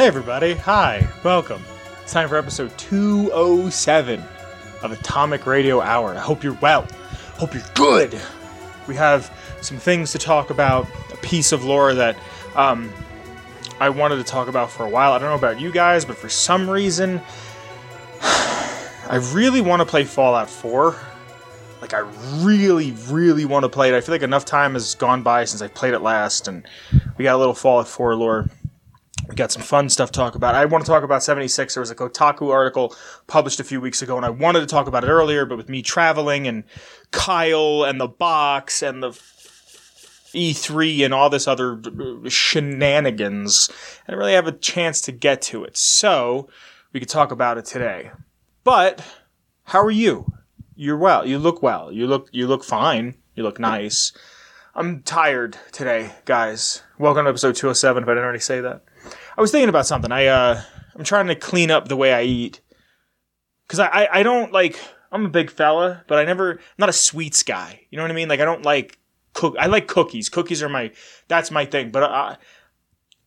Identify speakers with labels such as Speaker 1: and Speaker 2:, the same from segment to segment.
Speaker 1: Hey, everybody. Hi. Welcome. It's time for episode 207 of Atomic Radio Hour. I hope you're well. Hope you're good. We have some things to talk about, a piece of lore that um, I wanted to talk about for a while. I don't know about you guys, but for some reason, I really want to play Fallout 4. Like, I really, really want to play it. I feel like enough time has gone by since I played it last, and we got a little Fallout 4 lore we got some fun stuff to talk about. I want to talk about 76. There was a Kotaku article published a few weeks ago, and I wanted to talk about it earlier, but with me traveling and Kyle and the box and the E3 and all this other uh, shenanigans, I didn't really have a chance to get to it. So we could talk about it today. But how are you? You're well. You look well. You look you look fine. You look nice. I'm tired today, guys. Welcome to episode 207 if I didn't already say that. I was thinking about something. I uh, I'm trying to clean up the way I eat because I, I I don't like. I'm a big fella, but I never. I'm not a sweets guy. You know what I mean? Like I don't like cook. I like cookies. Cookies are my. That's my thing. But uh,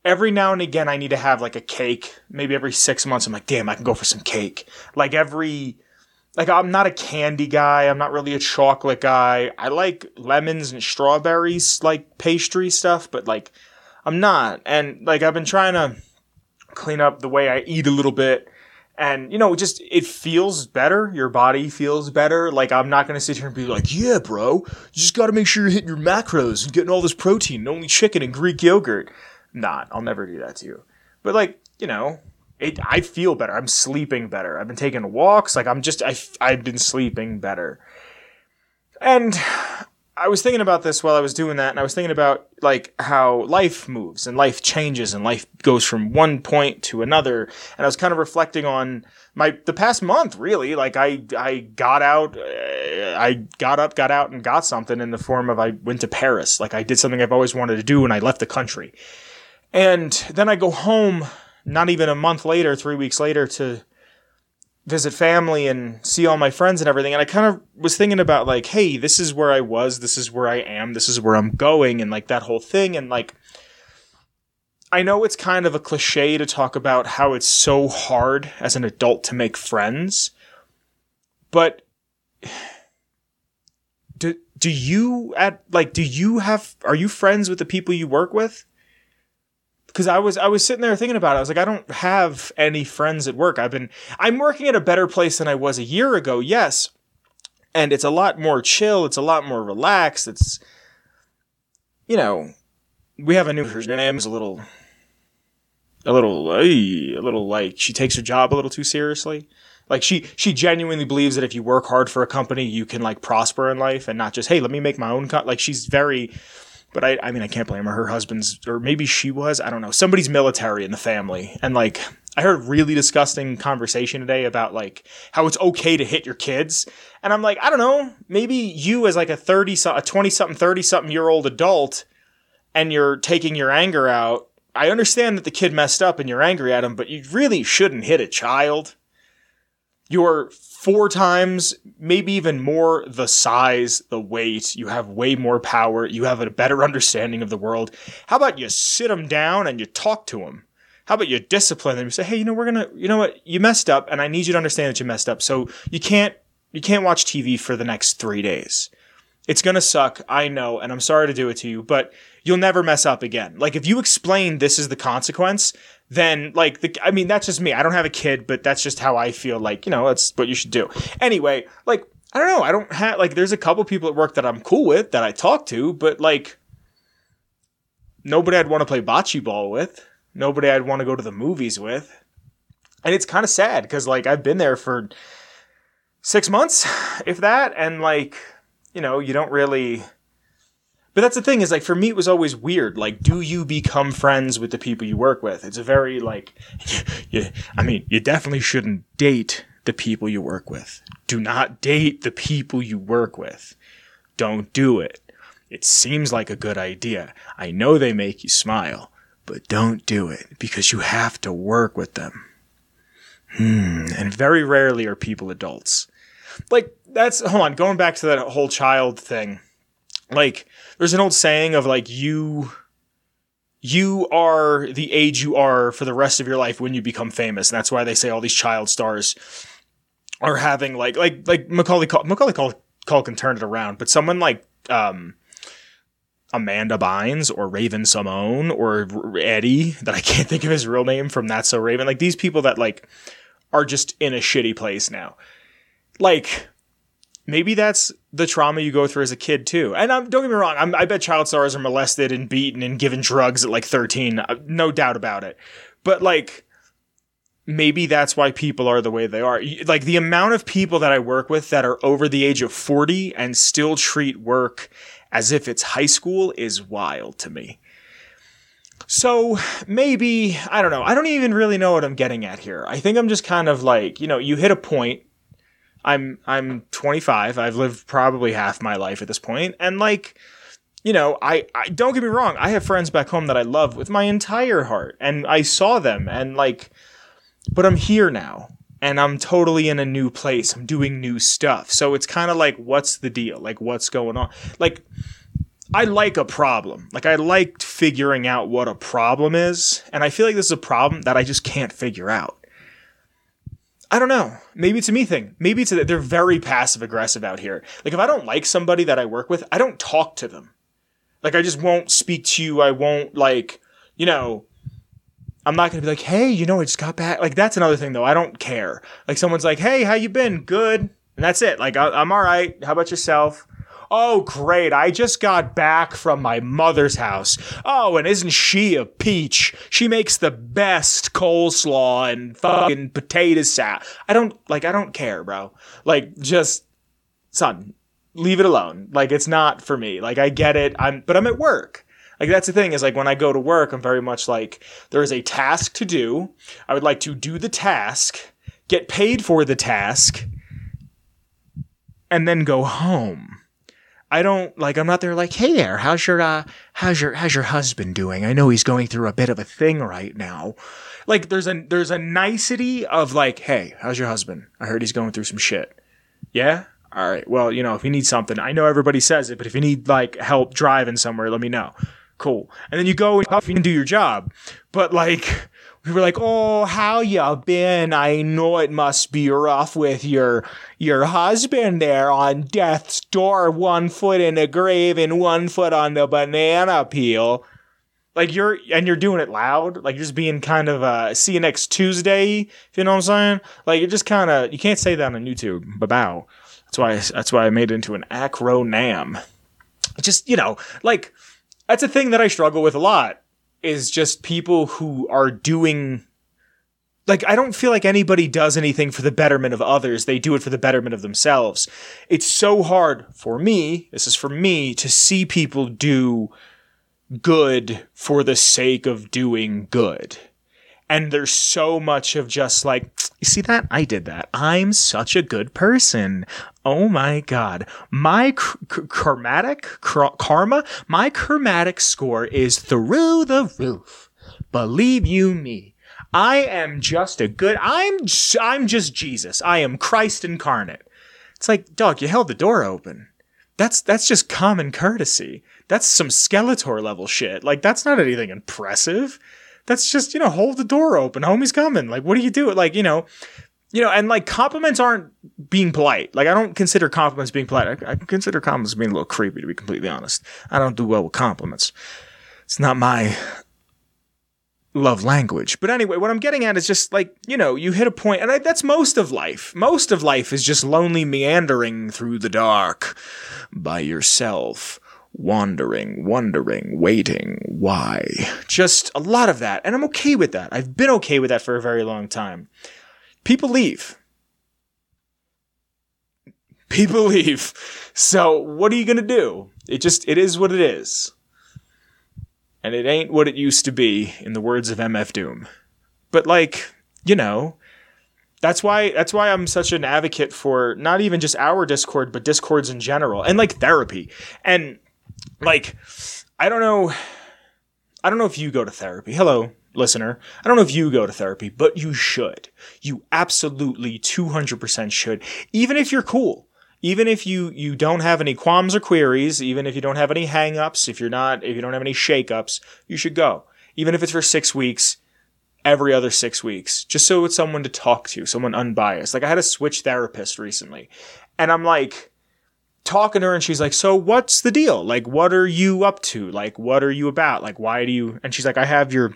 Speaker 1: every now and again, I need to have like a cake. Maybe every six months, I'm like, damn, I can go for some cake. Like every. Like I'm not a candy guy. I'm not really a chocolate guy. I like lemons and strawberries, like pastry stuff, but like I'm not. And like I've been trying to clean up the way I eat a little bit. And you know, just it feels better. Your body feels better. Like I'm not gonna sit here and be like, "Yeah, bro, you just got to make sure you're hitting your macros and getting all this protein, and only chicken and Greek yogurt." Not, I'll never do that to you. But like, you know, it, I feel better. I'm sleeping better. I've been taking walks. Like I'm just, I, I've been sleeping better. And I was thinking about this while I was doing that, and I was thinking about like how life moves and life changes and life goes from one point to another. And I was kind of reflecting on my the past month, really. Like I I got out, uh, I got up, got out, and got something in the form of I went to Paris. Like I did something I've always wanted to do, and I left the country. And then I go home, not even a month later, three weeks later, to visit family and see all my friends and everything. And I kind of was thinking about like, hey, this is where I was, this is where I am, this is where I'm going, and like that whole thing. And like, I know it's kind of a cliche to talk about how it's so hard as an adult to make friends, but do do you at like do you have are you friends with the people you work with? Because I was I was sitting there thinking about it. I was like, I don't have any friends at work. I've been I'm working at a better place than I was a year ago. Yes, and it's a lot more chill. It's a lot more relaxed. It's you know, we have a new her name is a little a little a little like she takes her job a little too seriously. Like she she genuinely believes that if you work hard for a company, you can like prosper in life and not just hey, let me make my own. Co-. Like she's very but I, I mean, I can't blame her. Her husband's, or maybe she was, I don't know. Somebody's military in the family. And like, I heard a really disgusting conversation today about like how it's okay to hit your kids. And I'm like, I don't know. Maybe you as like a 30, a 20 something, 30 something year old adult and you're taking your anger out. I understand that the kid messed up and you're angry at him, but you really shouldn't hit a child. You're four times, maybe even more, the size, the weight. You have way more power. You have a better understanding of the world. How about you sit them down and you talk to them? How about you discipline them? You say, hey, you know, we're gonna, you know what, you messed up, and I need you to understand that you messed up. So you can't, you can't watch TV for the next three days. It's gonna suck, I know, and I'm sorry to do it to you, but you'll never mess up again. Like if you explain this is the consequence, then like the I mean that's just me. I don't have a kid, but that's just how I feel like, you know, that's what you should do. Anyway, like I don't know, I don't have like there's a couple people at work that I'm cool with that I talk to, but like nobody I'd want to play bocce ball with. Nobody I'd want to go to the movies with. And it's kind of sad cuz like I've been there for 6 months if that and like you know, you don't really but that's the thing is like for me it was always weird. Like, do you become friends with the people you work with? It's a very like, yeah. I mean, you definitely shouldn't date the people you work with. Do not date the people you work with. Don't do it. It seems like a good idea. I know they make you smile, but don't do it because you have to work with them. Hmm. And very rarely are people adults. Like, that's, hold on, going back to that whole child thing. Like, there's an old saying of like you you are the age you are for the rest of your life when you become famous. And that's why they say all these child stars are having like like like Macaulay Cul- Macaulay Cul- Culkin turned it around, but someone like um Amanda Bynes or Raven-Symoné or Eddie that I can't think of his real name from That's So Raven. Like these people that like are just in a shitty place now. Like maybe that's the trauma you go through as a kid too. And um, don't get me wrong, I'm, i bet child stars are molested and beaten and given drugs at like 13, uh, no doubt about it. But like maybe that's why people are the way they are. Like the amount of people that I work with that are over the age of 40 and still treat work as if it's high school is wild to me. So maybe, I don't know. I don't even really know what I'm getting at here. I think I'm just kind of like, you know, you hit a point. I'm I'm 25. I've lived probably half my life at this point and like you know, I, I don't get me wrong, I have friends back home that I love with my entire heart and I saw them and like but I'm here now and I'm totally in a new place. I'm doing new stuff. So it's kind of like, what's the deal? Like, what's going on? Like, I like a problem. Like, I liked figuring out what a problem is. And I feel like this is a problem that I just can't figure out. I don't know. Maybe it's a me thing. Maybe it's that they're very passive aggressive out here. Like, if I don't like somebody that I work with, I don't talk to them. Like, I just won't speak to you. I won't, like, you know, I'm not gonna be like, hey, you know, I just got back. Like that's another thing though. I don't care. Like someone's like, hey, how you been? Good, and that's it. Like I- I'm all right. How about yourself? Oh, great. I just got back from my mother's house. Oh, and isn't she a peach? She makes the best coleslaw and fucking potato salad. I don't, like, I don't care, bro. Like, just, son, leave it alone. Like, it's not for me. Like, I get it. I'm, but I'm at work. Like that's the thing is like when I go to work, I'm very much like there is a task to do. I would like to do the task, get paid for the task, and then go home. I don't like I'm not there like, "Hey there, how's your uh how's your how's your husband doing? I know he's going through a bit of a thing right now." Like there's a there's a nicety of like, "Hey, how's your husband? I heard he's going through some shit." Yeah? All right. Well, you know, if you need something, I know everybody says it, but if you need like help driving somewhere, let me know cool. And then you go and you do your job. But like, we were like, "Oh, how you been? I know it must be rough with your your husband there on death's door, one foot in the grave and one foot on the banana peel." Like you're and you're doing it loud, like you're just being kind of uh see you next Tuesday, if you know what I'm saying? Like you're just kind of you can't say that on YouTube. Babow. That's why that's why I made it into an acronym. Just, you know, like that's a thing that I struggle with a lot is just people who are doing like I don't feel like anybody does anything for the betterment of others. They do it for the betterment of themselves. It's so hard for me, this is for me to see people do good for the sake of doing good. And there's so much of just like, you see that? I did that. I'm such a good person. Oh my God. My karmatic, karma, my karmatic score is through the roof. Believe you me. I am just a good, I'm, I'm just Jesus. I am Christ incarnate. It's like, dog, you held the door open. That's, that's just common courtesy. That's some Skeletor level shit. Like, that's not anything impressive that's just you know hold the door open. Homie's coming. Like what do you do? Like you know you know and like compliments aren't being polite. Like i don't consider compliments being polite. I, I consider compliments being a little creepy to be completely honest. I don't do well with compliments. It's not my love language. But anyway what i'm getting at is just like you know you hit a point and I, that's most of life. Most of life is just lonely meandering through the dark by yourself wandering, wondering, waiting, why. Just a lot of that. And I'm okay with that. I've been okay with that for a very long time. People leave. People leave. So what are you going to do? It just, it is what it is. And it ain't what it used to be, in the words of MF Doom. But like, you know, that's why that's why I'm such an advocate for not even just our Discord, but Discords in general, and like therapy. And like I don't know I don't know if you go to therapy. Hello, listener. I don't know if you go to therapy, but you should. You absolutely 200% should. Even if you're cool. Even if you you don't have any qualms or queries, even if you don't have any hangups, if you're not if you don't have any shakeups, you should go. even if it's for six weeks, every other six weeks, just so it's someone to talk to, someone unbiased. Like I had a switch therapist recently, and I'm like talking to her, and she's like, "So what's the deal? Like, what are you up to? Like, what are you about? Like, why do you?" And she's like, "I have your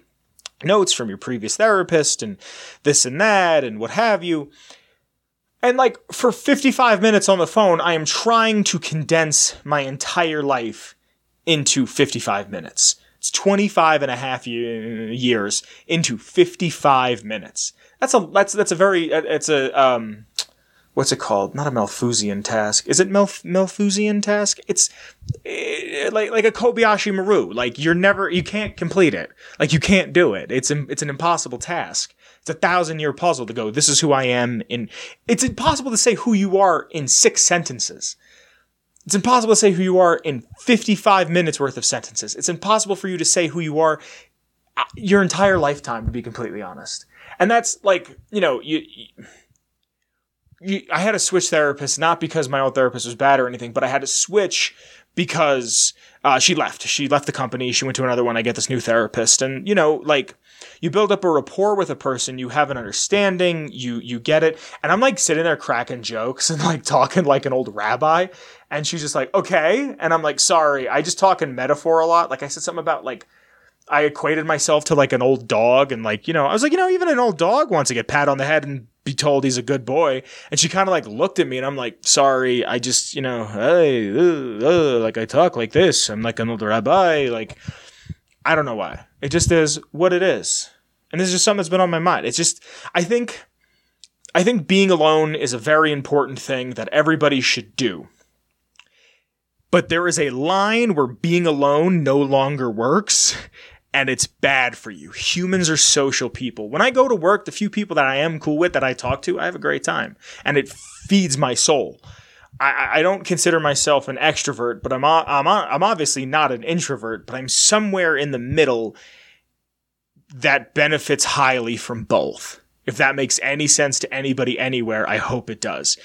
Speaker 1: notes from your previous therapist, and this and that, and what have you." And like for 55 minutes on the phone, I am trying to condense my entire life into 55 minutes. It's 25 and a half years into 55 minutes. That's a that's that's a very it's a um what's it called? Not a Malthusian task. Is it Malf- Malthusian task? It's uh, like like a Kobayashi Maru. Like you're never you can't complete it. Like you can't do it. It's it's an impossible task. It's a thousand year puzzle to go. This is who I am. In it's impossible to say who you are in six sentences. It's impossible to say who you are in 55 minutes worth of sentences. It's impossible for you to say who you are uh, your entire lifetime, to be completely honest. And that's like, you know, you, you, I had to switch therapists, not because my old therapist was bad or anything, but I had to switch because uh, she left. She left the company. She went to another one. I get this new therapist. And, you know, like, you build up a rapport with a person, you have an understanding, you you get it. And I'm like sitting there cracking jokes and like talking like an old rabbi. And she's just like, okay. And I'm like, sorry, I just talk in metaphor a lot. Like I said something about like I equated myself to like an old dog and like, you know, I was like, you know, even an old dog wants to get pat on the head and be told he's a good boy. And she kind of like looked at me and I'm like, sorry, I just, you know, hey, uh, uh, like I talk like this. I'm like an old rabbi. Like, I don't know why. It just is what it is. And this is just something that's been on my mind. It's just, I think, I think being alone is a very important thing that everybody should do. But there is a line where being alone no longer works and it's bad for you. Humans are social people. When I go to work, the few people that I am cool with that I talk to, I have a great time and it feeds my soul. I, I don't consider myself an extrovert, but I'm, I'm, I'm obviously not an introvert, but I'm somewhere in the middle that benefits highly from both. If that makes any sense to anybody anywhere, I hope it does.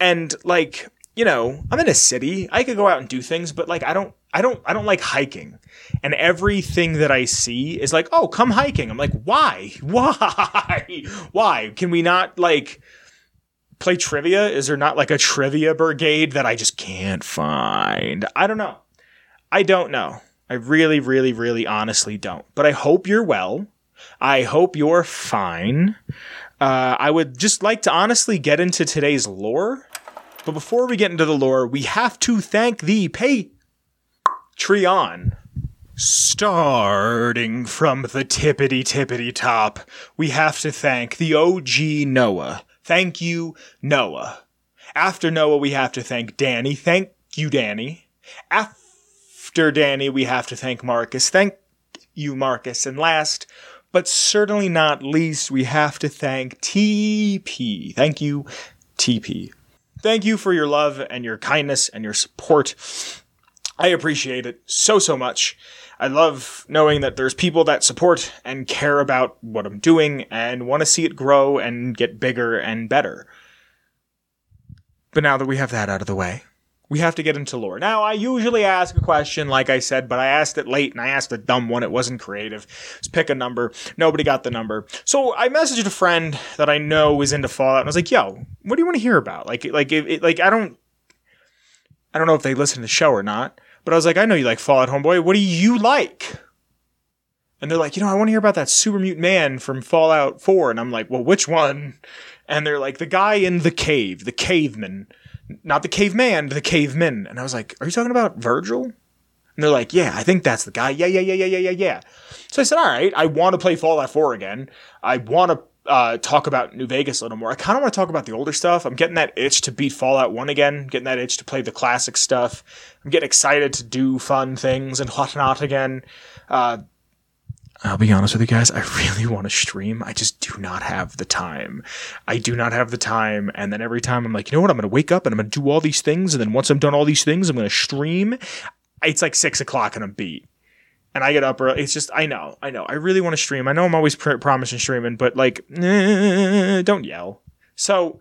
Speaker 1: And like, you know, I'm in a city. I could go out and do things, but like I don't I don't I don't like hiking. And everything that I see is like, "Oh, come hiking." I'm like, "Why? Why? Why? Can we not like play trivia? Is there not like a trivia brigade that I just can't find? I don't know. I don't know. I really, really, really honestly don't. But I hope you're well. I hope you're fine. Uh, I would just like to honestly get into today's lore. But before we get into the lore, we have to thank the Patreon. Starting from the tippity tippity top, we have to thank the OG Noah. Thank you, Noah. After Noah, we have to thank Danny. Thank you, Danny. After Danny, we have to thank Marcus. Thank you, Marcus. And last, but certainly not least, we have to thank TP. Thank you, TP. Thank you for your love and your kindness and your support. I appreciate it so, so much. I love knowing that there's people that support and care about what I'm doing and want to see it grow and get bigger and better. But now that we have that out of the way, we have to get into lore. Now, I usually ask a question, like I said, but I asked it late and I asked a dumb one. It wasn't creative. Just pick a number. Nobody got the number. So I messaged a friend that I know is into Fallout and I was like, yo, what do you want to hear about? Like, like, it, like, I don't, I don't know if they listen to the show or not, but I was like, I know you like Fallout, homeboy. What do you like? And they're like, you know, I want to hear about that super mutant man from Fallout 4. And I'm like, well, which one? And they're like, the guy in the cave, the caveman. Not the caveman, the cavemen. And I was like, are you talking about Virgil? And they're like, yeah, I think that's the guy. Yeah, yeah, yeah, yeah, yeah, yeah, yeah. So I said, all right, I want to play Fallout 4 again. I want to uh, talk about New Vegas a little more. I kind of want to talk about the older stuff. I'm getting that itch to beat Fallout 1 again, getting that itch to play the classic stuff. I'm getting excited to do fun things and whatnot again. Uh, I'll be honest with you guys, I really want to stream. I just do not have the time. I do not have the time. And then every time I'm like, you know what? I'm going to wake up and I'm going to do all these things. And then once I'm done all these things, I'm going to stream. It's like six o'clock and I'm beat and I get up early. It's just I know, I know. I really want to stream. I know I'm always pr- promising streaming, but like, eh, don't yell. So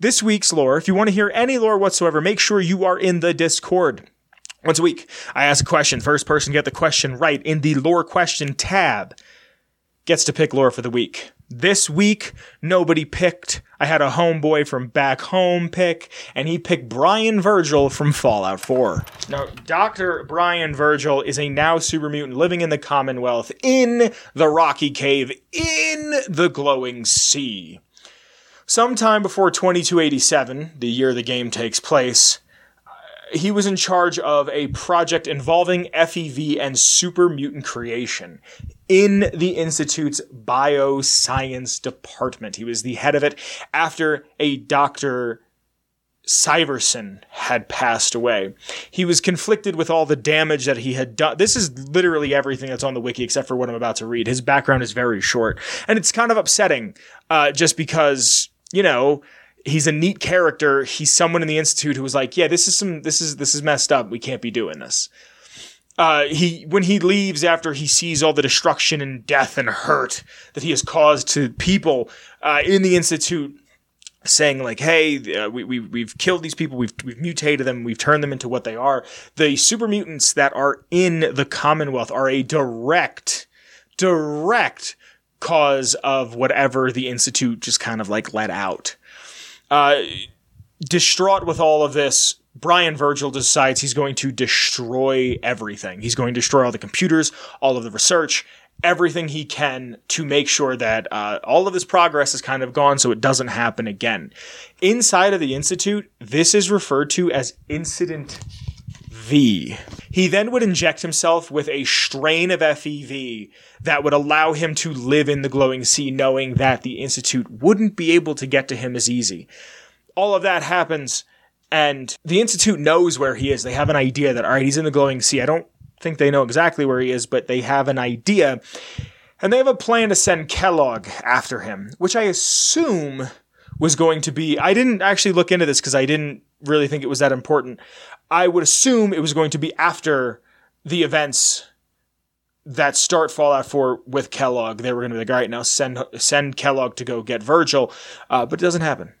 Speaker 1: this week's lore, if you want to hear any lore whatsoever, make sure you are in the Discord. Once a week, I ask a question. First person to get the question right in the lore question tab gets to pick lore for the week. This week, nobody picked. I had a homeboy from back home pick, and he picked Brian Virgil from Fallout 4. Now, Dr. Brian Virgil is a now super mutant living in the Commonwealth in the Rocky Cave in the Glowing Sea. Sometime before 2287, the year the game takes place, he was in charge of a project involving FEV and super mutant creation in the Institute's bioscience department. He was the head of it after a Dr. Syverson had passed away. He was conflicted with all the damage that he had done. This is literally everything that's on the wiki except for what I'm about to read. His background is very short, and it's kind of upsetting uh, just because, you know, he's a neat character. He's someone in the institute who was like, "Yeah, this is some this is this is messed up. We can't be doing this." Uh, he when he leaves after he sees all the destruction and death and hurt that he has caused to people uh, in the institute, saying like, "Hey, uh, we, we we've killed these people. We've we've mutated them. We've turned them into what they are. The super mutants that are in the Commonwealth are a direct, direct." cause of whatever the institute just kind of like let out uh, distraught with all of this, Brian Virgil decides he's going to destroy everything. He's going to destroy all the computers, all of the research, everything he can to make sure that uh, all of this progress is kind of gone so it doesn't happen again. Inside of the Institute, this is referred to as Incident V. He then would inject himself with a strain of FEV that would allow him to live in the glowing sea, knowing that the Institute wouldn't be able to get to him as easy. All of that happens, and the Institute knows where he is. They have an idea that, all right, he's in the glowing sea. I don't think they know exactly where he is, but they have an idea. And they have a plan to send Kellogg after him, which I assume was going to be. I didn't actually look into this because I didn't really think it was that important. I would assume it was going to be after the events that start Fallout 4 with Kellogg. They were going to be like, all right, now send send Kellogg to go get Virgil, uh, but it doesn't happen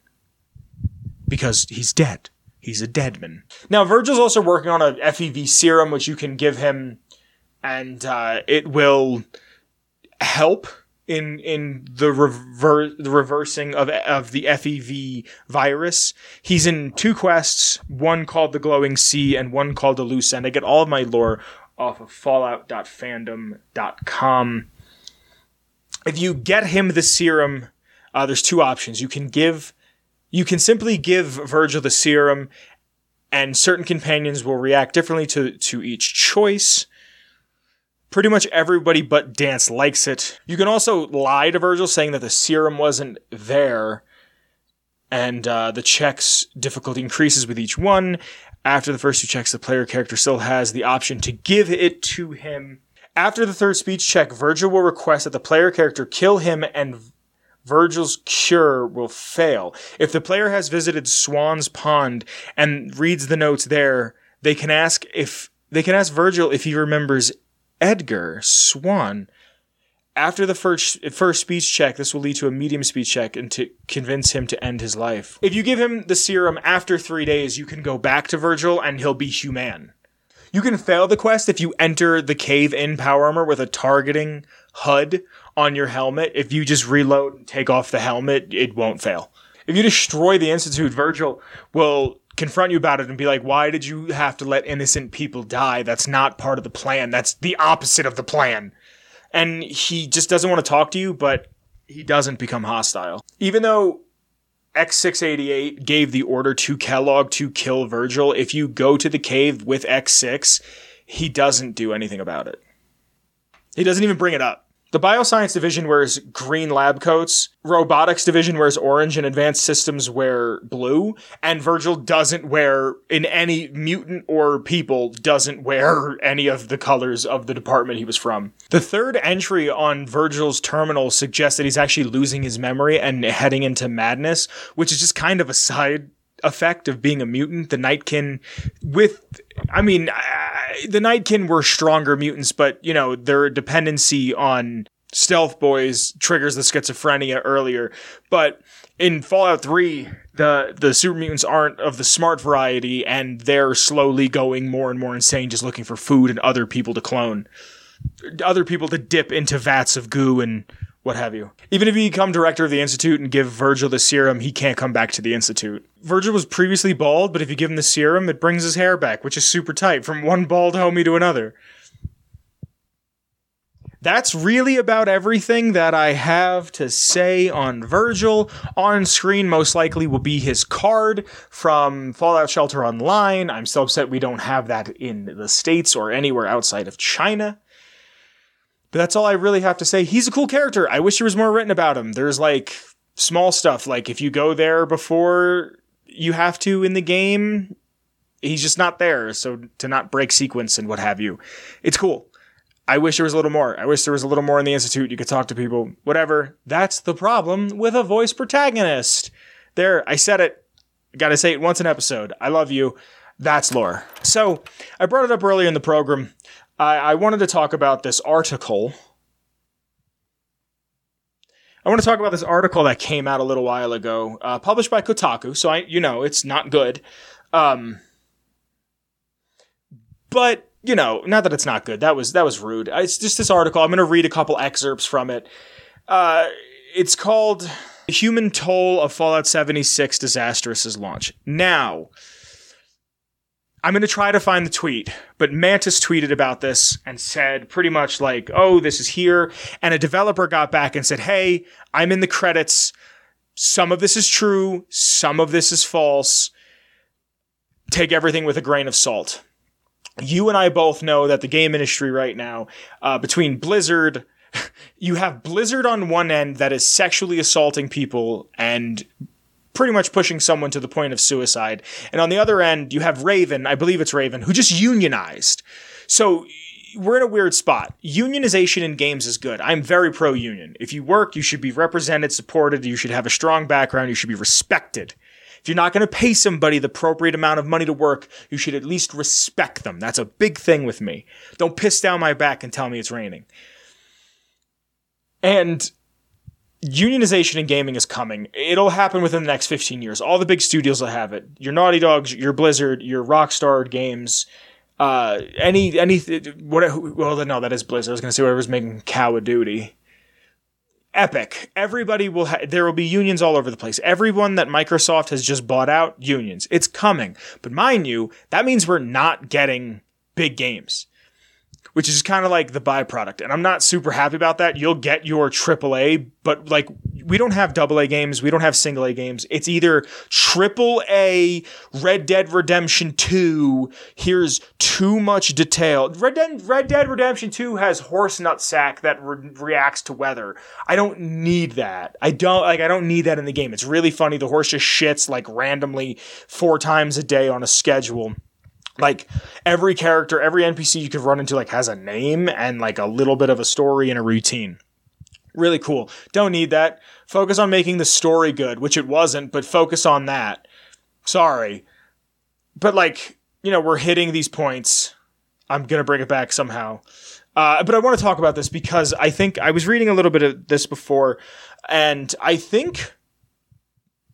Speaker 1: because he's dead. He's a dead man. Now Virgil's also working on a FEV serum, which you can give him, and uh, it will help in in the rever- the reversing of of the FEV virus. He's in two quests, one called the Glowing Sea and one called the Loose End. I get all of my lore off of fallout.fandom.com. If you get him the serum, uh, there's two options. You can give you can simply give Virgil the serum and certain companions will react differently to to each choice. Pretty much everybody but Danse likes it. You can also lie to Virgil saying that the serum wasn't there, and uh, the check's difficulty increases with each one. After the first two checks, the player character still has the option to give it to him. After the third speech check, Virgil will request that the player character kill him and Virgil's cure will fail. If the player has visited Swan's Pond and reads the notes there, they can ask if they can ask Virgil if he remembers Edgar Swan. After the first first speech check, this will lead to a medium speech check and to convince him to end his life. If you give him the serum after three days, you can go back to Virgil and he'll be human. You can fail the quest if you enter the cave in power armor with a targeting HUD on your helmet. If you just reload and take off the helmet, it won't fail. If you destroy the Institute, Virgil will confront you about it and be like, why did you have to let innocent people die? That's not part of the plan. That's the opposite of the plan. And he just doesn't want to talk to you, but he doesn't become hostile. Even though X6-88 gave the order to Kellogg to kill Virgil, if you go to the cave with X6, he doesn't do anything about it. He doesn't even bring it up. The bioscience division wears green lab coats, robotics division wears orange, and advanced systems wear blue. And Virgil doesn't wear, in any mutant or people, doesn't wear any of the colors of the department he was from. The third entry on Virgil's terminal suggests that he's actually losing his memory and heading into madness, which is just kind of a side effect of being a mutant. The Nightkin, with, I mean, uh, the Nightkin were stronger mutants, but you know their dependency on Stealth Boys triggers the schizophrenia earlier, but in Fallout 3, the the super mutants aren't of the smart variety and they're slowly going more and more insane just looking for food and other people to clone. Other people to dip into vats of goo and what have you. Even if you become director of the institute and give Virgil the serum, he can't come back to the institute. Virgil was previously bald, but if you give him the serum, it brings his hair back, which is super tight from one bald homie to another that's really about everything that I have to say on Virgil. On screen, most likely, will be his card from Fallout Shelter Online. I'm still upset we don't have that in the States or anywhere outside of China. But that's all I really have to say. He's a cool character. I wish there was more written about him. There's like small stuff, like if you go there before you have to in the game, he's just not there. So to not break sequence and what have you, it's cool. I wish there was a little more. I wish there was a little more in the Institute. You could talk to people, whatever. That's the problem with a voice protagonist. There, I said it. Gotta say it once an episode. I love you. That's lore. So, I brought it up earlier in the program. I, I wanted to talk about this article. I want to talk about this article that came out a little while ago, uh, published by Kotaku. So I, you know, it's not good. Um, but you know, not that it's not good. That was that was rude. It's just this article. I'm going to read a couple excerpts from it. Uh, it's called "The Human Toll of Fallout 76 Disastrous' Launch." Now, I'm going to try to find the tweet, but Mantis tweeted about this and said pretty much like, "Oh, this is here," and a developer got back and said, "Hey, I'm in the credits. Some of this is true. Some of this is false. Take everything with a grain of salt." you and I both know that the game industry right now, uh, between Blizzard, you have Blizzard on one end that is sexually assaulting people and pretty much pushing someone to the point of suicide. And on the other end, you have Raven, I believe it's Raven, who just unionized. So we're in a weird spot. Unionization in games is good. I'm very pro union. If you work, you should be represented, supported, you should have a strong background, you should be respected. If you're not going to pay somebody the appropriate amount of money to work, you should at least respect them. That's a big thing with me. Don't piss down my back and tell me it's raining. And unionization in gaming is coming. It'll happen within the next 15 years. All the big studios will have it. Your Naughty Dogs, your Blizzard, your Rockstar games, uh, any any what? Well, no, that is Blizzard. I was going to say whatever's making Call of Duty epic. Everybody will ha- there will be unions all over the place. Everyone that Microsoft has just bought out, unions. It's coming. But mind you, that means we're not getting big games which is kind of like the byproduct. And I'm not super happy about that. You'll get your AAA, but like we don't have AA games, we don't have single A games. It's either triple A Red Dead Redemption 2. Here's too much detail. Red Dead, Red Dead Redemption 2 has horse nut sack that re- reacts to weather. I don't need that. I don't like I don't need that in the game. It's really funny. The horse just shits like randomly four times a day on a schedule like every character, every NPC you could run into like has a name and like a little bit of a story and a routine. Really cool. Don't need that. Focus on making the story good, which it wasn't, but focus on that. Sorry. But like, you know, we're hitting these points. I'm going to bring it back somehow. Uh, but I want to talk about this because I think I was reading a little bit of this before, and I think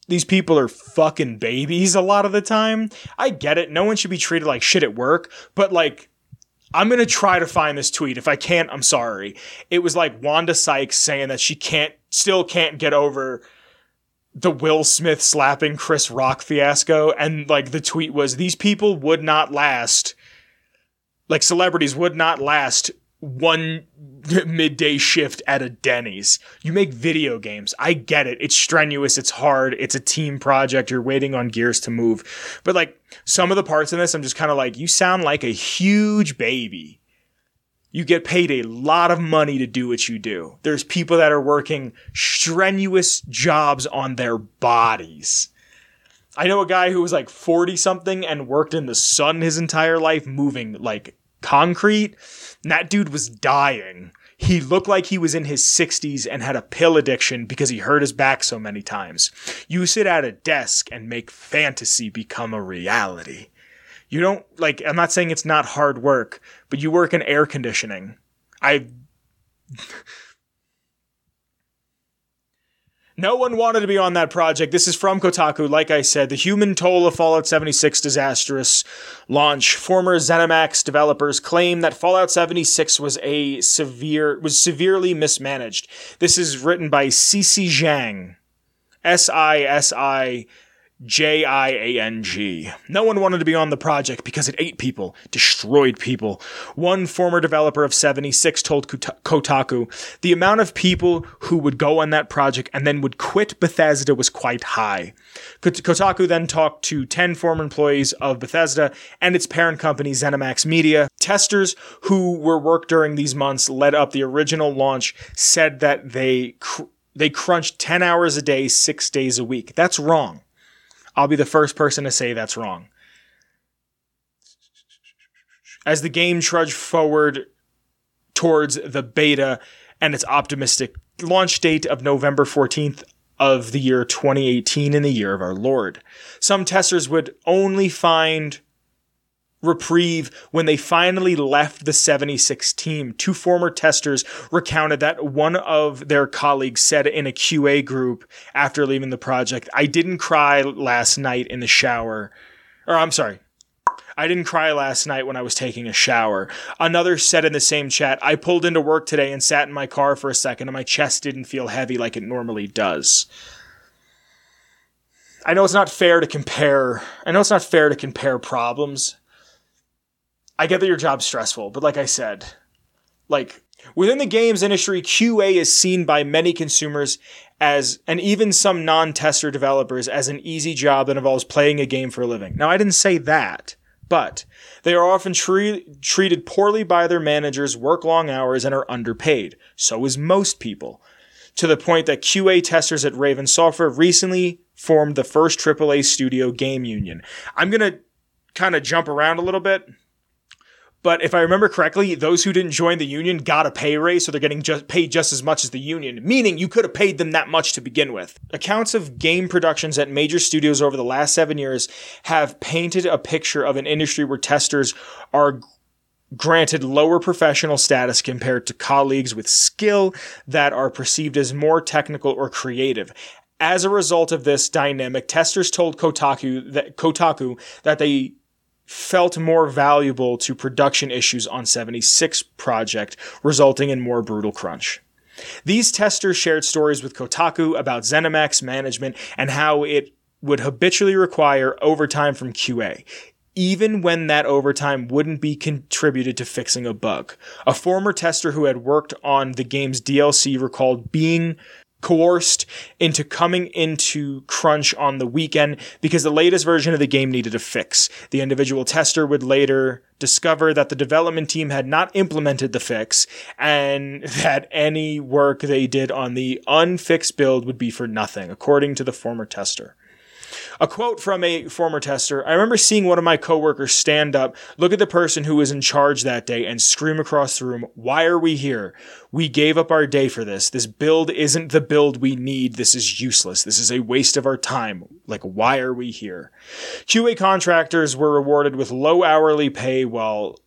Speaker 1: these people are fucking babies a lot of the time. I get it. No one should be treated like shit at work, but like, I'm gonna try to find this tweet. If I can't, I'm sorry. It was like Wanda Sykes saying that she can't, still can't get over the Will Smith slapping Chris Rock fiasco. And like the tweet was, these people would not last, like celebrities would not last one midday shift at a Denny's. You make video games. I get it. It's strenuous. It's hard. It's a team project. You're waiting on gears to move. But like some of the parts in this, I'm just kind of like, you sound like a huge baby. You get paid a lot of money to do what you do. There's people that are working strenuous jobs on their bodies. I know a guy who was like 40 something and worked in the sun his entire life moving like concrete And that dude was dying. He looked like he was in his 60s and had a pill addiction because he hurt his back so many times. You sit at a desk and make fantasy become a reality. You don't, like, I'm not saying it's not hard work, but you work in air conditioning. I. No one wanted to be on that project. This is from Kotaku. Like I said, the human toll of Fallout 76 disastrous launch. Former ZeniMax developers claim that Fallout 76 was a severe was severely mismanaged. This is written by Sisi Jiang. S I S I J I A N G. No one wanted to be on the project because it ate people, destroyed people. One former developer of 76 told Kotaku the amount of people who would go on that project and then would quit Bethesda was quite high. Kotaku then talked to 10 former employees of Bethesda and its parent company, ZeniMax Media. Testers who were worked during these months led up the original launch said that they. Cr- they crunched 10 hours a day, six days a week. That's wrong. I'll be the first person to say that's wrong. As the game trudged forward towards the beta and its optimistic launch date of November 14th of the year 2018 in the year of our Lord, some testers would only find reprieve when they finally left the 76 team. Two former testers recounted that one of their colleagues said in a QA group after leaving the project, I didn't cry last night in the shower. Or I'm sorry. I didn't cry last night when I was taking a shower. Another said in the same chat, I pulled into work today and sat in my car for a second and my chest didn't feel heavy like it normally does. I know it's not fair to compare. I know it's not fair to compare problems I get that your job's stressful, but like I said, like within the games industry, QA is seen by many consumers as, and even some non-tester developers, as an easy job that involves playing a game for a living. Now, I didn't say that, but they are often tre- treated poorly by their managers, work long hours, and are underpaid. So is most people. To the point that QA testers at Raven Software recently formed the first AAA studio game union. I'm gonna kind of jump around a little bit but if I remember correctly, those who didn't join the union got a pay raise, so they're getting just paid just as much as the union, meaning you could have paid them that much to begin with. Accounts of game productions at major studios over the last seven years have painted a picture of an industry where testers are granted lower professional status compared to colleagues with skill that are perceived as more technical or creative. As a result of this dynamic, testers told Kotaku that Kotaku that they felt more valuable to production issues on 76 project, resulting in more brutal crunch. These testers shared stories with Kotaku about ZeniMax management and how it would habitually require overtime from QA, even when that overtime wouldn't be contributed to fixing a bug. A former tester who had worked on the game's DLC recalled being coerced into coming into crunch on the weekend because the latest version of the game needed a fix. The individual tester would later discover that the development team had not implemented the fix and that any work they did on the unfixed build would be for nothing, according to the former tester. A quote from a former tester I remember seeing one of my coworkers stand up, look at the person who was in charge that day, and scream across the room, Why are we here? We gave up our day for this. This build isn't the build we need. This is useless. This is a waste of our time. Like, why are we here? QA contractors were rewarded with low hourly pay while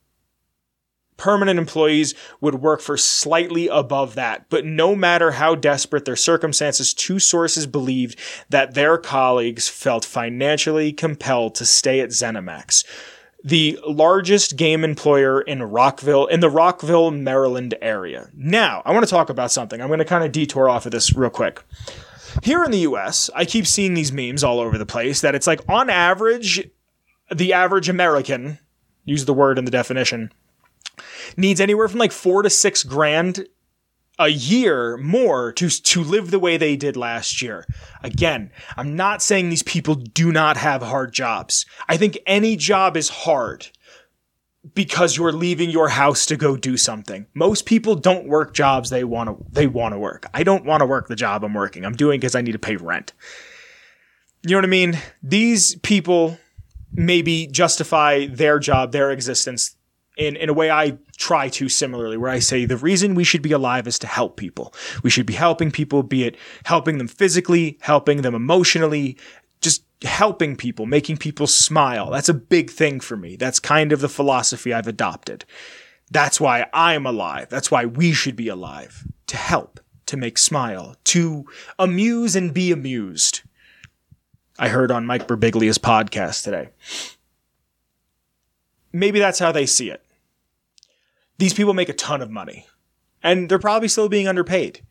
Speaker 1: permanent employees would work for slightly above that. But no matter how desperate their circumstances, two sources believed that their colleagues felt financially compelled to stay at ZeniMax. The largest game employer in Rockville, in the Rockville, Maryland area. Now, I want to talk about something. I'm going to kind of detour off of this real quick. Here in the US, I keep seeing these memes all over the place that it's like on average, the average American, use the word in the definition, needs anywhere from like four to six grand a year more to to live the way they did last year. Again, I'm not saying these people do not have hard jobs. I think any job is hard because you're leaving your house to go do something. Most people don't work jobs they want to they want to work. I don't want to work the job I'm working. I'm doing because I need to pay rent. You know what I mean? These people maybe justify their job, their existence in, in a way I try to similarly, where I say the reason we should be alive is to help people. We should be helping people, be it helping them physically, helping them emotionally, just helping people, making people smile. That's a big thing for me. That's kind of the philosophy I've adopted. That's why I'm alive. That's why we should be alive to help. to make smile, to amuse and be amused. I heard on Mike Birbiglia's podcast today. Maybe that's how they see it. These people make a ton of money, and they're probably still being underpaid.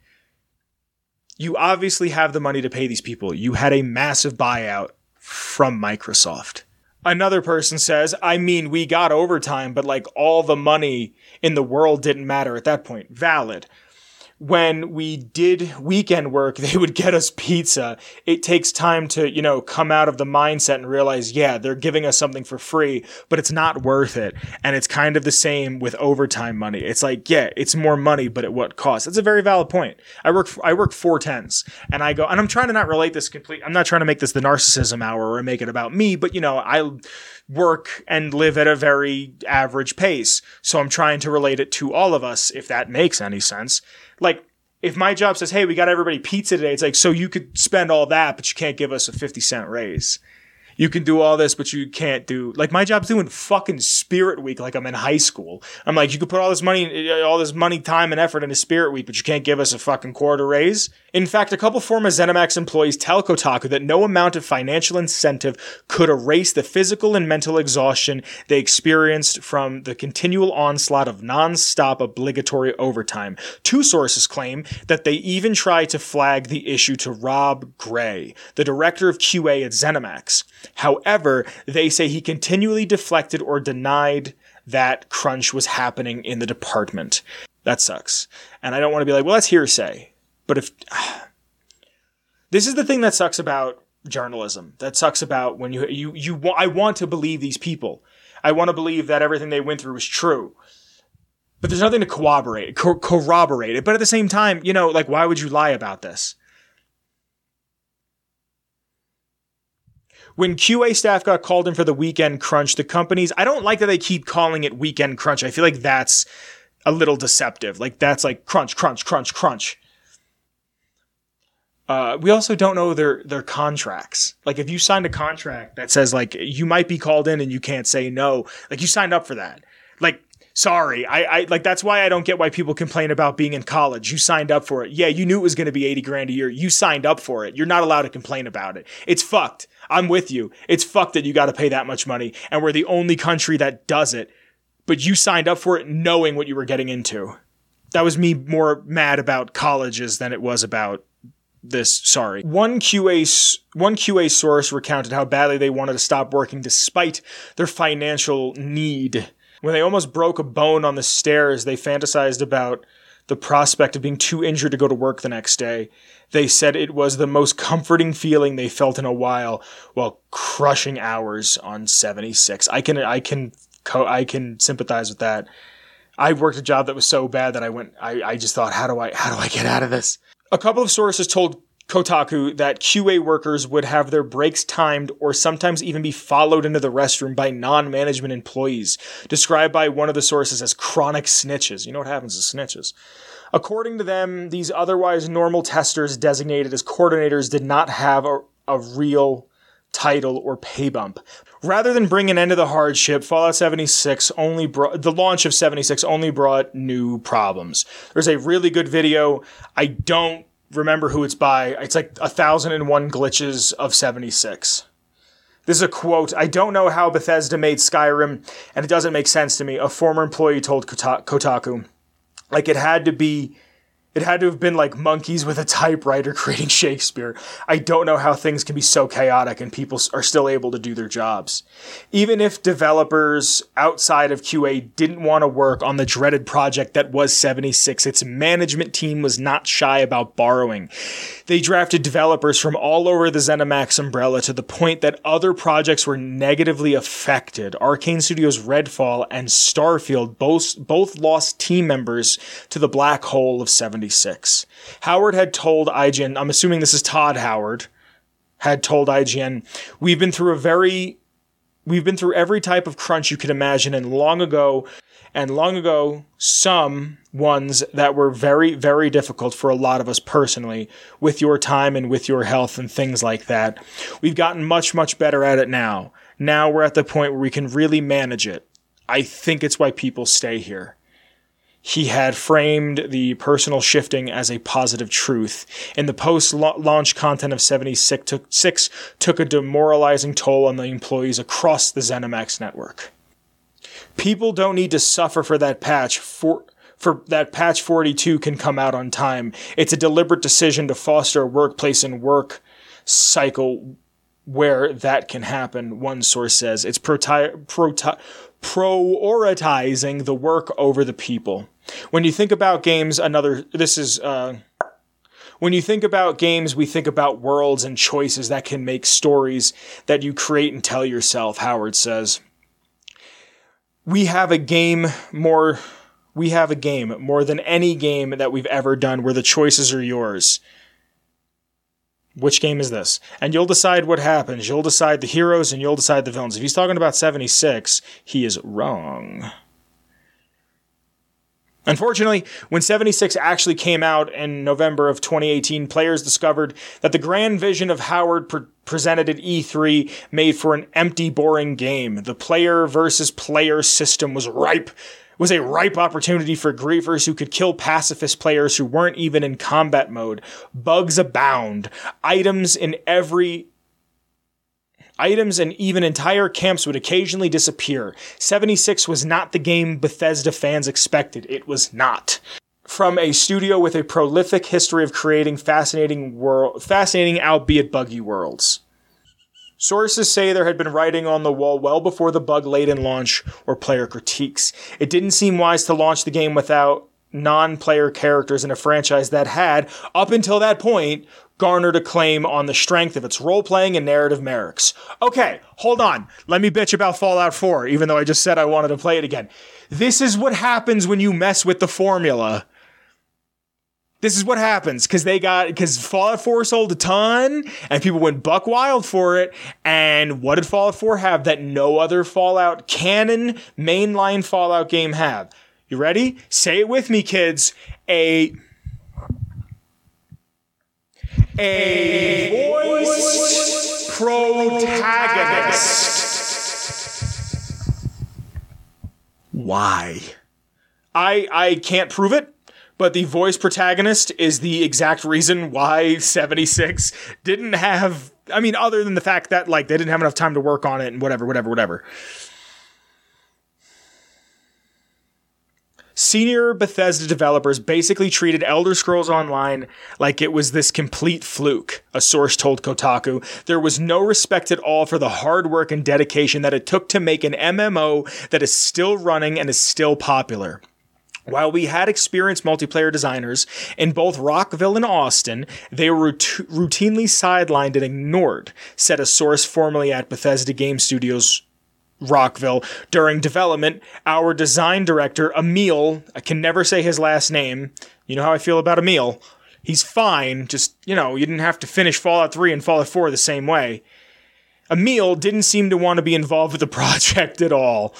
Speaker 1: You obviously have the money to pay these people. You had a massive buyout from Microsoft. Another person says, I mean, we got overtime, but like all the money in the world didn't matter at that point. Valid when we did weekend work, they would get us pizza. It takes time to, you know, come out of the mindset and realize, yeah, they're giving us something for free, but it's not worth it. And it's kind of the same with overtime money. It's like, yeah, it's more money, but at what cost? That's a very valid point. I work, I work four tens and I go, and I'm trying to not relate this complete. I'm not trying to make this the narcissism hour or make it about me, but you know, I, work and live at a very average pace. So I'm trying to relate it to all of us, if that makes any sense like if my job says, "Hey, we got everybody pizza today," it's like so you could spend all that, but you can't give us a fifty cent raise you can do all this, but you can't do like my job's doing fucking Spirit Week like I'm in high school. I'm like, you could put all this money, uh, all this money, time, and effort into Spirit Week, but you can't give us a fucking quarter raise. In fact, a couple former ZeniMax employees tell Kotaku that no amount of financial incentive could erase the physical and mental exhaustion they experienced from the continual onslaught of non-stop obligatory overtime. Two sources claim that they even tried to flag the issue to Rob Gray, the director of QA at ZeniMax. However, they say he continually deflected or denied that crunch was happening in the department. That sucks. And I don't want to be like, well, that's hearsay. But if this is the thing that sucks about journalism, that sucks about when you you you I want to believe these people. I want to believe that everything they went through was true. But there's nothing to corroborate, co- corroborate it. But at the same time, you know, like why would you lie about this? When QA staff got called in for the weekend crunch, the companies, I don't like that they keep calling it weekend crunch. I feel like that's a little deceptive. Like that's like crunch, crunch, crunch, crunch. Uh, we also don't know their their contracts. Like if you signed a contract that says like you might be called in and you can't say no, like you signed up for that. Like sorry, I, I like that's why I don't get why people complain about being in college. You signed up for it. Yeah, you knew it was going to be eighty grand a year. You signed up for it. You're not allowed to complain about it. It's fucked. I'm with you. It's fucked that you got to pay that much money, and we're the only country that does it. But you signed up for it knowing what you were getting into. That was me more mad about colleges than it was about this. Sorry. One QA one QA source recounted how badly they wanted to stop working despite their financial need. When they almost broke a bone on the stairs, they fantasized about the prospect of being too injured to go to work the next day. They said it was the most comforting feeling they felt in a while while crushing hours on 76. I can I can I can sympathize with that. I worked a job that was so bad that I went I, I just thought how do I how do I get out of this? A couple of sources told Kotaku that QA workers would have their breaks timed or sometimes even be followed into the restroom by non management employees, described by one of the sources as chronic snitches. You know what happens to snitches. According to them, these otherwise normal testers designated as coordinators did not have a, a real title or pay bump. Rather than bring an end to the hardship, Fallout 76 only brought the launch of 76 only brought new problems. There's a really good video. I don't remember who it's by. It's like a thousand and one glitches of 76. This is a quote. I don't know how Bethesda made Skyrim, and it doesn't make sense to me. A former employee told Kotaku. Like it had to be it had to have been like monkeys with a typewriter creating Shakespeare. I don't know how things can be so chaotic and people are still able to do their jobs. Even if developers outside of QA didn't want to work on the dreaded project that was 76, its management team was not shy about borrowing. They drafted developers from all over the ZeniMax umbrella to the point that other projects were negatively affected. Arkane Studios Redfall and Starfield both, both lost team members to the black hole of 76. 76. Howard had told IGN, I'm assuming this is Todd Howard, had told IGN, we've been through a very, we've been through every type of crunch you could imagine, and long ago, and long ago, some ones that were very, very difficult for a lot of us personally, with your time and with your health and things like that. We've gotten much, much better at it now. Now we're at the point where we can really manage it. I think it's why people stay here. He had framed the personal shifting as a positive truth. And the post launch content of 76 took, six, took a demoralizing toll on the employees across the ZeniMax network. People don't need to suffer for that patch. For, for that patch 42 can come out on time. It's a deliberate decision to foster a workplace and work cycle where that can happen, one source says. It's proti- proti- prioritizing the work over the people. When you think about games, another, this is, uh, when you think about games, we think about worlds and choices that can make stories that you create and tell yourself, Howard says. We have a game more, we have a game more than any game that we've ever done where the choices are yours which game is this? And you'll decide what happens. You'll decide the heroes and you'll decide the villains. If he's talking about 76, he is wrong. Unfortunately, when 76 actually came out in November of 2018, players discovered that the grand vision of Howard pre- presented at E3 made for an empty, boring game. The player versus player system was ripe was a ripe opportunity for griefers who could kill pacifist players who weren't even in combat mode. Bugs abound. Items in every Items and even entire camps would occasionally disappear. 76 was not the game Bethesda fans expected. It was not. From a studio with a prolific history of creating fascinating world, fascinating albeit buggy worlds. Sources say there had been writing on the wall well before the bug laden launch or player critiques. It didn't seem wise to launch the game without non player characters in a franchise that had, up until that point, garnered acclaim on the strength of its role playing and narrative merits. Okay, hold on. Let me bitch about Fallout 4, even though I just said I wanted to play it again. This is what happens when you mess with the formula this is what happens because they got because Fallout 4 sold a ton and people went buck wild for it. And what did Fallout 4 have that no other Fallout canon mainline Fallout game have? You ready? Say it with me, kids. A a voice protagonist. Why? I I can't prove it but the voice protagonist is the exact reason why 76 didn't have I mean other than the fact that like they didn't have enough time to work on it and whatever whatever whatever. Senior Bethesda developers basically treated Elder Scrolls Online like it was this complete fluke, a source told Kotaku. There was no respect at all for the hard work and dedication that it took to make an MMO that is still running and is still popular. While we had experienced multiplayer designers in both Rockville and Austin, they were routinely sidelined and ignored, said a source formerly at Bethesda Game Studios Rockville. During development, our design director, Emil, I can never say his last name. You know how I feel about Emil. He's fine, just, you know, you didn't have to finish Fallout 3 and Fallout 4 the same way. Emil didn't seem to want to be involved with the project at all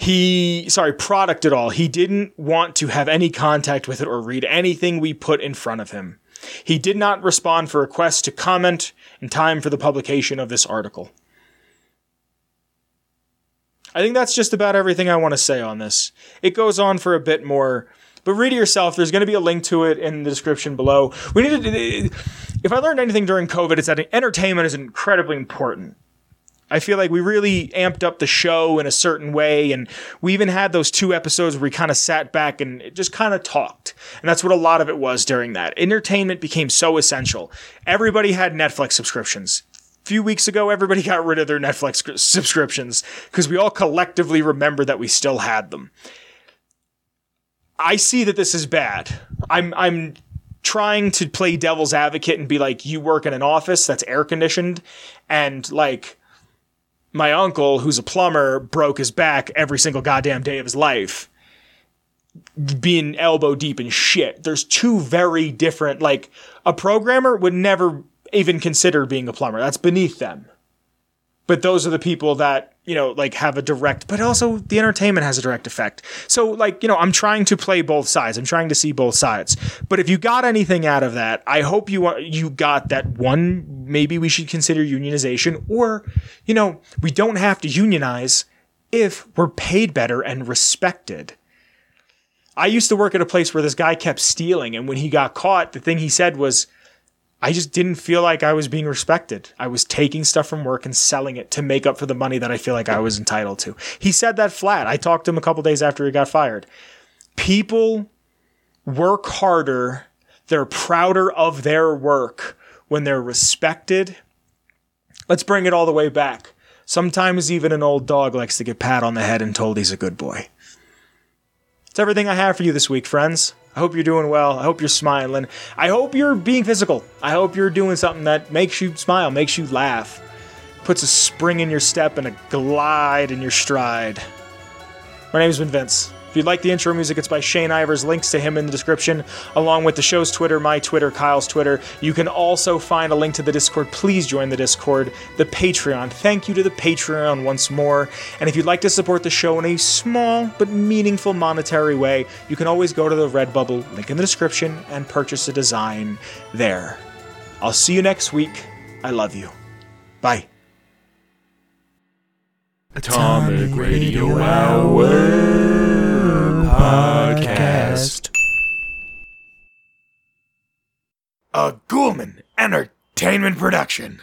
Speaker 1: he sorry product at all he didn't want to have any contact with it or read anything we put in front of him he did not respond for requests to comment in time for the publication of this article i think that's just about everything i want to say on this it goes on for a bit more but read it yourself there's going to be a link to it in the description below we need to if i learned anything during covid it's that entertainment is incredibly important I feel like we really amped up the show in a certain way. And we even had those two episodes where we kind of sat back and just kind of talked. And that's what a lot of it was during that. Entertainment became so essential. Everybody had Netflix subscriptions. Few weeks ago, everybody got rid of their Netflix subscriptions because we all collectively remember that we still had them. I see that this is bad. I'm, I'm trying to play devil's advocate and be like, you work in an office that's air conditioned and like, my uncle, who's a plumber, broke his back every single goddamn day of his life, being elbow deep in shit. There's two very different, like, a programmer would never even consider being a plumber. That's beneath them. But those are the people that you know, like have a direct, but also the entertainment has a direct effect. So, like, you know, I'm trying to play both sides. I'm trying to see both sides. But if you got anything out of that, I hope you uh, you got that one. Maybe we should consider unionization, or you know, we don't have to unionize if we're paid better and respected. I used to work at a place where this guy kept stealing, and when he got caught, the thing he said was, I just didn't feel like I was being respected. I was taking stuff from work and selling it to make up for the money that I feel like I was entitled to. He said that flat. I talked to him a couple days after he got fired. People work harder, they're prouder of their work when they're respected. Let's bring it all the way back. Sometimes even an old dog likes to get pat on the head and told he's a good boy. It's everything I have for you this week, friends. I hope you're doing well. I hope you're smiling. I hope you're being physical. I hope you're doing something that makes you smile, makes you laugh, puts a spring in your step and a glide in your stride. My name's been Vince. You'd like the intro music, it's by Shane Ivers. Links to him in the description, along with the show's Twitter, my Twitter, Kyle's Twitter. You can also find a link to the Discord. Please join the Discord, the Patreon. Thank you to the Patreon once more. And if you'd like to support the show in a small but meaningful monetary way, you can always go to the Redbubble link in the description and purchase a design there. I'll see you next week. I love you. Bye.
Speaker 2: Atomic Radio Hour podcast.
Speaker 1: A Ghoulman Entertainment production.